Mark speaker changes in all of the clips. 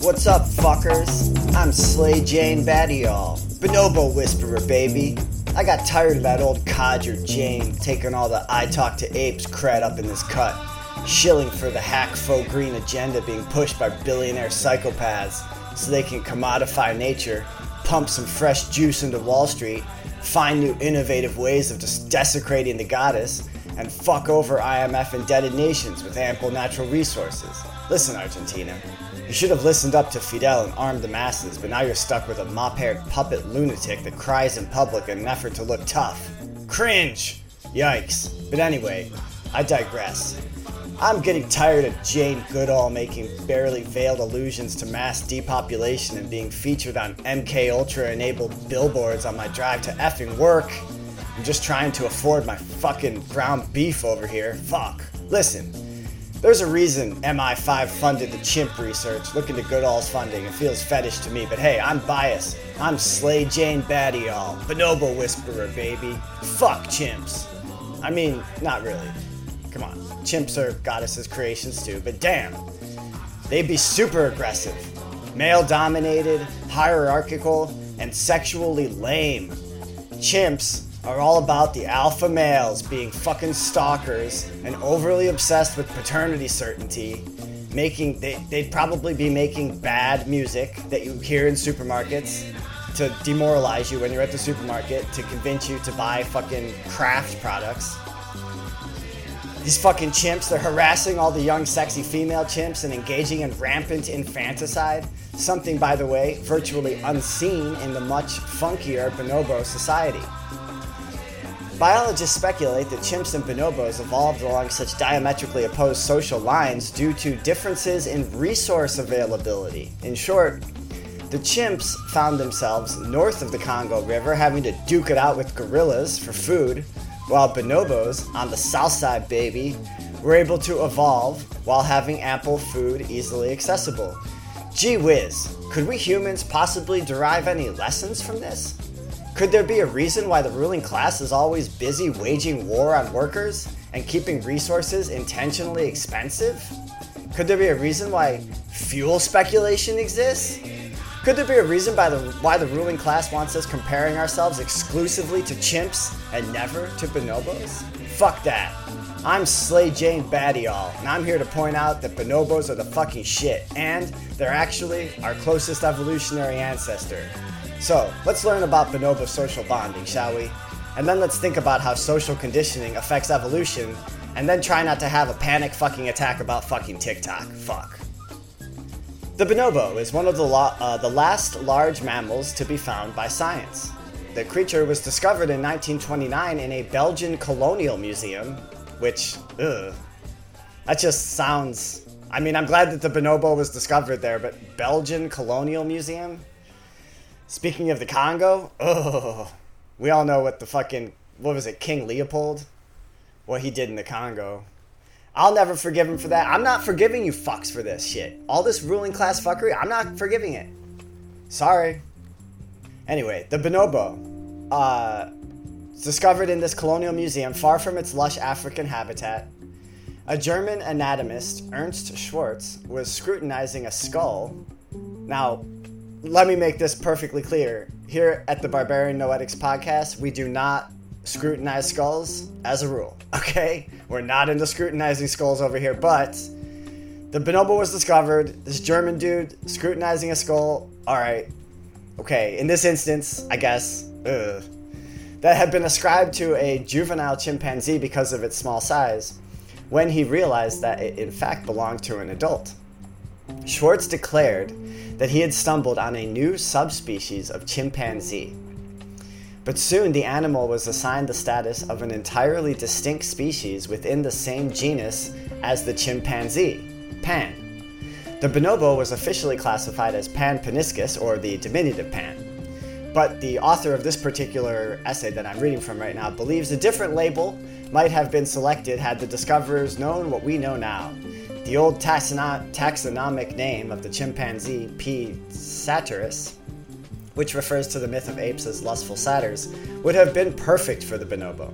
Speaker 1: What's up, fuckers? I'm Slay Jane Baddie-all, Bonobo Whisperer, baby. I got tired of that old codger Jane taking all the I talk to apes cred up in this cut, shilling for the hack faux green agenda being pushed by billionaire psychopaths so they can commodify nature, pump some fresh juice into Wall Street, find new innovative ways of just desecrating the goddess, and fuck over IMF indebted nations with ample natural resources. Listen, Argentina, you should have listened up to Fidel and armed the masses, but now you're stuck with a mop haired puppet lunatic that cries in public in an effort to look tough. Cringe! Yikes. But anyway, I digress. I'm getting tired of Jane Goodall making barely veiled allusions to mass depopulation and being featured on MK Ultra enabled billboards on my drive to effing work. I'm just trying to afford my fucking ground beef over here. Fuck. Listen, there's a reason MI5 funded the chimp research. Look into Goodall's funding. It feels fetish to me, but hey, I'm biased. I'm Slay Jane Baddie-all, Bonobo Whisperer, baby. Fuck chimps. I mean, not really. Come on. Chimps are goddesses' creations too, but damn. They'd be super aggressive, male dominated, hierarchical, and sexually lame. Chimps are all about the alpha males being fucking stalkers and overly obsessed with paternity certainty. Making they, they'd probably be making bad music that you hear in supermarkets to demoralize you when you're at the supermarket to convince you to buy fucking craft products. These fucking chimps, they're harassing all the young, sexy female chimps and engaging in rampant infanticide. Something, by the way, virtually unseen in the much funkier bonobo society. Biologists speculate that chimps and bonobos evolved along such diametrically opposed social lines due to differences in resource availability. In short, the chimps found themselves north of the Congo River having to duke it out with gorillas for food, while bonobos on the south side, baby, were able to evolve while having ample food easily accessible. Gee whiz, could we humans possibly derive any lessons from this? Could there be a reason why the ruling class is always busy waging war on workers and keeping resources intentionally expensive? Could there be a reason why fuel speculation exists? Could there be a reason the, why the ruling class wants us comparing ourselves exclusively to chimps and never to bonobos? Fuck that. I'm Slay Jane Baddie-all, and I'm here to point out that bonobos are the fucking shit, and they're actually our closest evolutionary ancestor. So, let's learn about bonobo social bonding, shall we? And then let's think about how social conditioning affects evolution, and then try not to have a panic fucking attack about fucking TikTok. Fuck. The bonobo is one of the, lo- uh, the last large mammals to be found by science. The creature was discovered in 1929 in a Belgian colonial museum, which, ugh, that just sounds. I mean, I'm glad that the bonobo was discovered there, but Belgian colonial museum? Speaking of the Congo, oh, we all know what the fucking what was it, King Leopold, what he did in the Congo. I'll never forgive him for that. I'm not forgiving you fucks for this shit. All this ruling class fuckery, I'm not forgiving it. Sorry. Anyway, the bonobo, uh, discovered in this colonial museum far from its lush African habitat. A German anatomist, Ernst Schwarz, was scrutinizing a skull. Now, let me make this perfectly clear. Here at the Barbarian Noetics podcast, we do not scrutinize skulls as a rule, okay? We're not into scrutinizing skulls over here, but the bonobo was discovered. This German dude scrutinizing a skull. All right, okay. In this instance, I guess ugh, that had been ascribed to a juvenile chimpanzee because of its small size. When he realized that it in fact belonged to an adult, Schwarz declared that he had stumbled on a new subspecies of chimpanzee. But soon the animal was assigned the status of an entirely distinct species within the same genus as the chimpanzee, Pan. The bonobo was officially classified as Pan paniscus, or the diminutive Pan. But the author of this particular essay that I'm reading from right now believes a different label might have been selected had the discoverers known what we know now. The old taxono- taxonomic name of the chimpanzee, P. satyrus, which refers to the myth of apes as lustful satyrs, would have been perfect for the bonobo.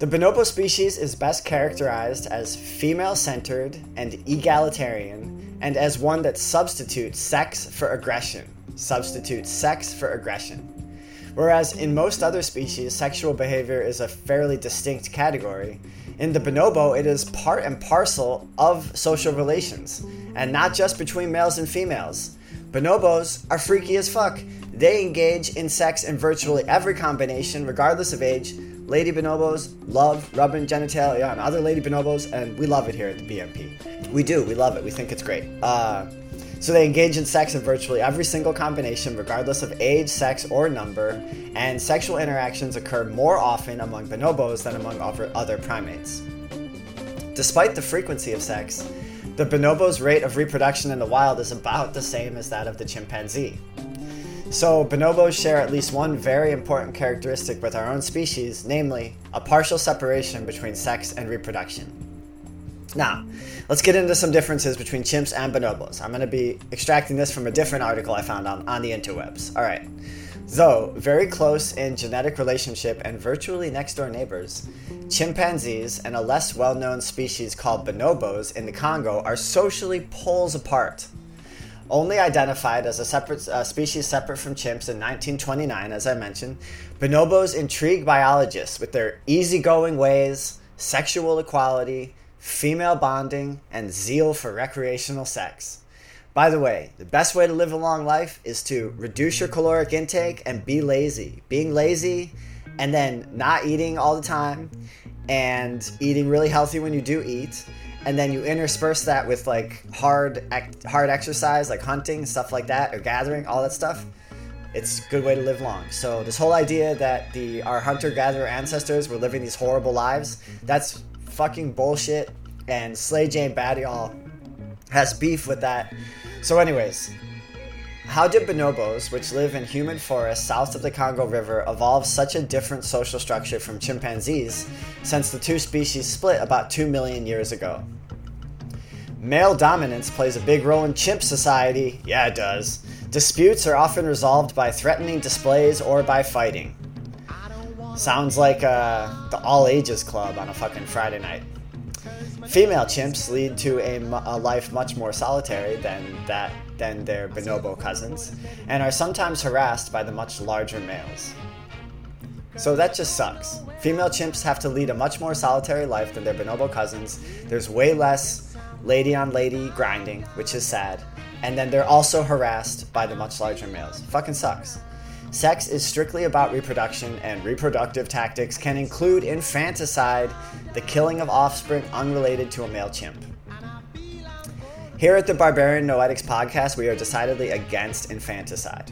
Speaker 1: The bonobo species is best characterized as female centered and egalitarian and as one that substitutes sex for aggression. Substitutes sex for aggression. Whereas in most other species, sexual behavior is a fairly distinct category, in the bonobo, it is part and parcel of social relations, and not just between males and females. Bonobos are freaky as fuck. They engage in sex in virtually every combination, regardless of age. Lady bonobos love rubbing genitalia on other lady bonobos, and we love it here at the BNP. We do, we love it. We think it's great. Uh, so they engage in sex in virtually every single combination, regardless of age, sex, or number, and sexual interactions occur more often among bonobos than among other primates. Despite the frequency of sex, the bonobo's rate of reproduction in the wild is about the same as that of the chimpanzee. So, bonobos share at least one very important characteristic with our own species, namely, a partial separation between sex and reproduction. Now, let's get into some differences between chimps and bonobos. I'm going to be extracting this from a different article I found on, on the interwebs. All right. Though very close in genetic relationship and virtually next door neighbors, chimpanzees and a less well known species called bonobos in the Congo are socially poles apart. Only identified as a separate uh, species separate from chimps in 1929, as I mentioned, bonobos intrigue biologists with their easygoing ways, sexual equality, female bonding, and zeal for recreational sex. By the way, the best way to live a long life is to reduce your caloric intake and be lazy. Being lazy and then not eating all the time and eating really healthy when you do eat and then you intersperse that with like hard hard exercise like hunting stuff like that or gathering all that stuff it's a good way to live long so this whole idea that the our hunter gatherer ancestors were living these horrible lives that's fucking bullshit and slay jane Baddie-all has beef with that so, anyways, how did bonobos, which live in humid forests south of the Congo River, evolve such a different social structure from chimpanzees since the two species split about 2 million years ago? Male dominance plays a big role in chimp society. Yeah, it does. Disputes are often resolved by threatening displays or by fighting. Sounds like uh, the all ages club on a fucking Friday night. Female chimps lead to a, a, life much more solitary than that than their bonobo cousins, and are sometimes harassed by the much larger males. So that just sucks. Female chimps have to lead a much more solitary life than their bonobo cousins. There's way less lady on lady grinding, which is sad. And then they're also harassed by the much larger males. Fucking sucks. Sex is strictly about reproduction, and reproductive tactics can include infanticide, the killing of offspring unrelated to a male chimp. Here at the Barbarian Noetics podcast, we are decidedly against infanticide.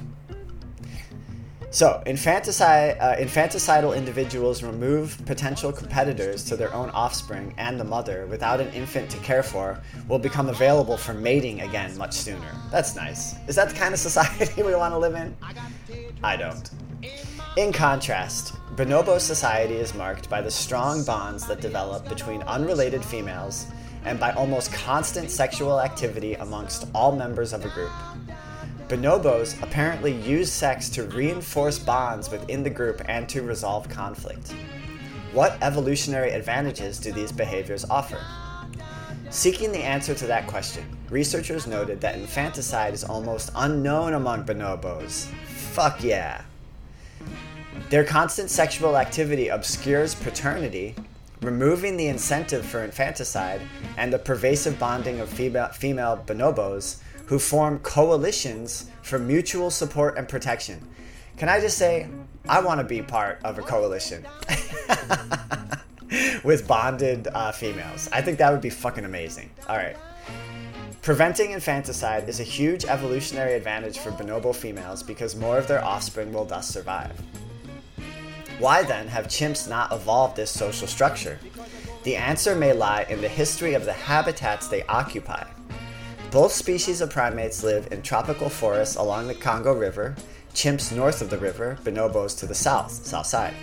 Speaker 1: So, infanticide, uh, infanticidal individuals remove potential competitors to their own offspring and the mother without an infant to care for will become available for mating again much sooner. That's nice. Is that the kind of society we want to live in? I don't. In contrast, bonobo society is marked by the strong bonds that develop between unrelated females and by almost constant sexual activity amongst all members of a group. Bonobos apparently use sex to reinforce bonds within the group and to resolve conflict. What evolutionary advantages do these behaviors offer? Seeking the answer to that question, researchers noted that infanticide is almost unknown among bonobos. Fuck yeah. Their constant sexual activity obscures paternity, removing the incentive for infanticide and the pervasive bonding of female, female bonobos who form coalitions for mutual support and protection. Can I just say, I want to be part of a coalition with bonded uh, females. I think that would be fucking amazing. All right. Preventing infanticide is a huge evolutionary advantage for bonobo females because more of their offspring will thus survive. Why then have chimps not evolved this social structure? The answer may lie in the history of the habitats they occupy. Both species of primates live in tropical forests along the Congo River, chimps north of the river, bonobos to the south, south side.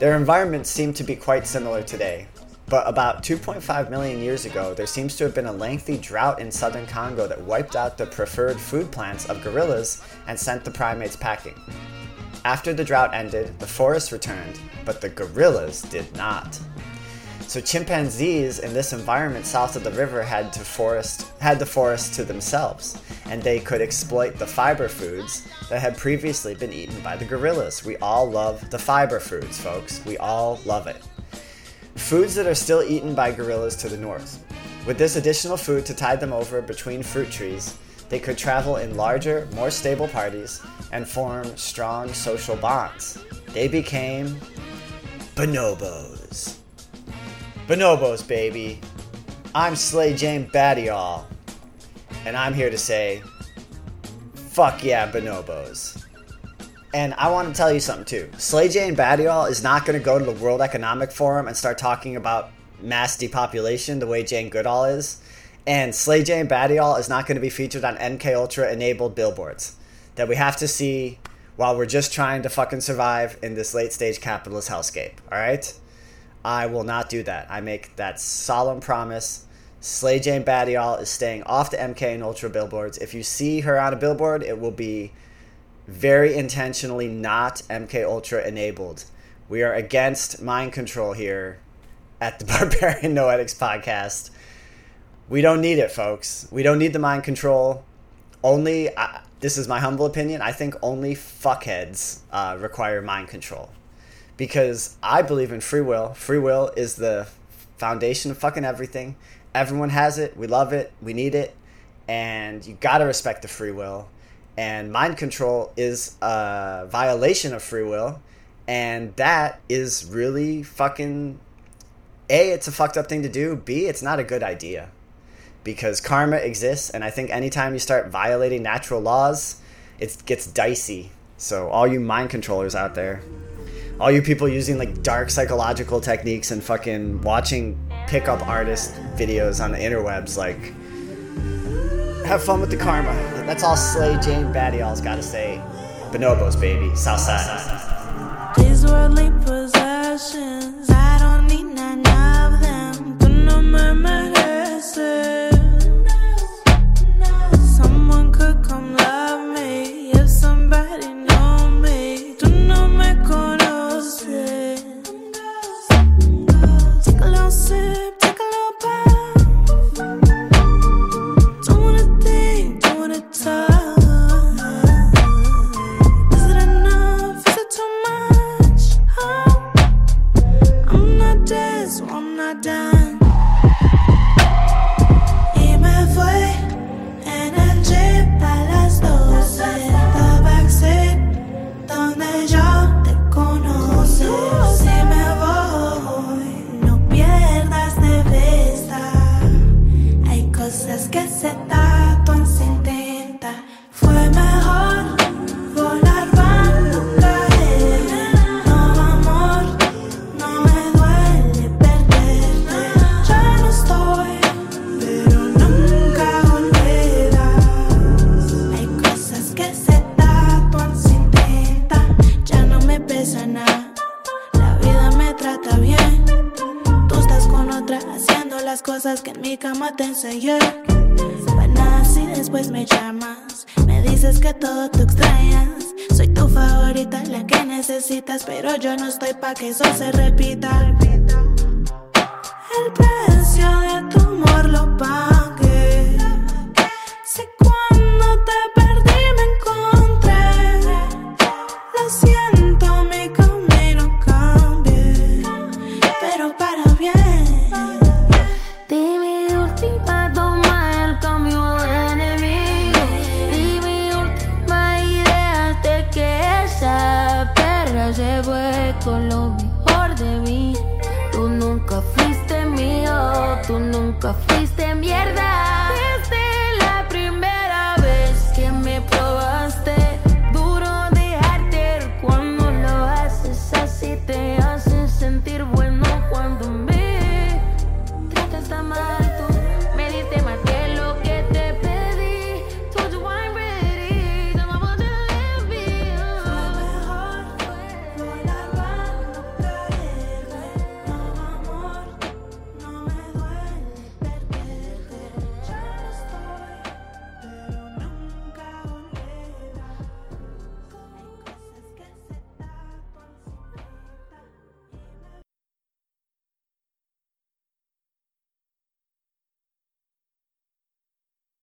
Speaker 1: Their environments seem to be quite similar today, but about 2.5 million years ago, there seems to have been a lengthy drought in southern Congo that wiped out the preferred food plants of gorillas and sent the primates packing. After the drought ended, the forests returned, but the gorillas did not. So chimpanzees in this environment south of the river had to forest had the forest to themselves, and they could exploit the fiber foods that had previously been eaten by the gorillas. We all love the fiber foods, folks. We all love it. Foods that are still eaten by gorillas to the north. With this additional food to tide them over between fruit trees, they could travel in larger, more stable parties and form strong social bonds. They became bonobos. Bonobos, baby. I'm Slay Jane Baddie-all, and I'm here to say, fuck yeah, bonobos. And I want to tell you something too. Slay Jane Baddie-all is not going to go to the World Economic Forum and start talking about mass depopulation the way Jane Goodall is. And Slay Jane Baddie-all is not going to be featured on MK Ultra enabled billboards that we have to see while we're just trying to fucking survive in this late stage capitalist hellscape. All right? I will not do that. I make that solemn promise. Slay Jane Baddie-all is staying off the MK and Ultra billboards. If you see her on a billboard, it will be very intentionally not MK Ultra enabled. We are against mind control here at the Barbarian Noetics podcast. We don't need it, folks. We don't need the mind control. Only, uh, this is my humble opinion, I think only fuckheads uh, require mind control because I believe in free will. Free will is the foundation of fucking everything. Everyone has it. We love it. We need it. And you got to respect the free will. And mind control is a violation of free will. And that is really fucking. A, it's a fucked up thing to do. B, it's not a good idea. Because karma exists. And I think anytime you start violating natural laws, it gets dicey. So, all you mind controllers out there, all you people using like dark psychological techniques and fucking watching pickup artist videos on the interwebs, like have fun with the karma. That's all Slay Jane Baddie-all's got to say. Bonobos, baby, Southside. These worldly possessions, so I'm not done. estás allá. Panas y después me llamas. Me dices
Speaker 2: que todo te extrañas. Soy tu favorita, la que necesitas, pero yo no estoy pa' que eso se repita.
Speaker 3: El precio de tu amor lo pago. se fue con lo mejor de mí. Tú nunca fuiste mío, tú nunca fuiste mierda.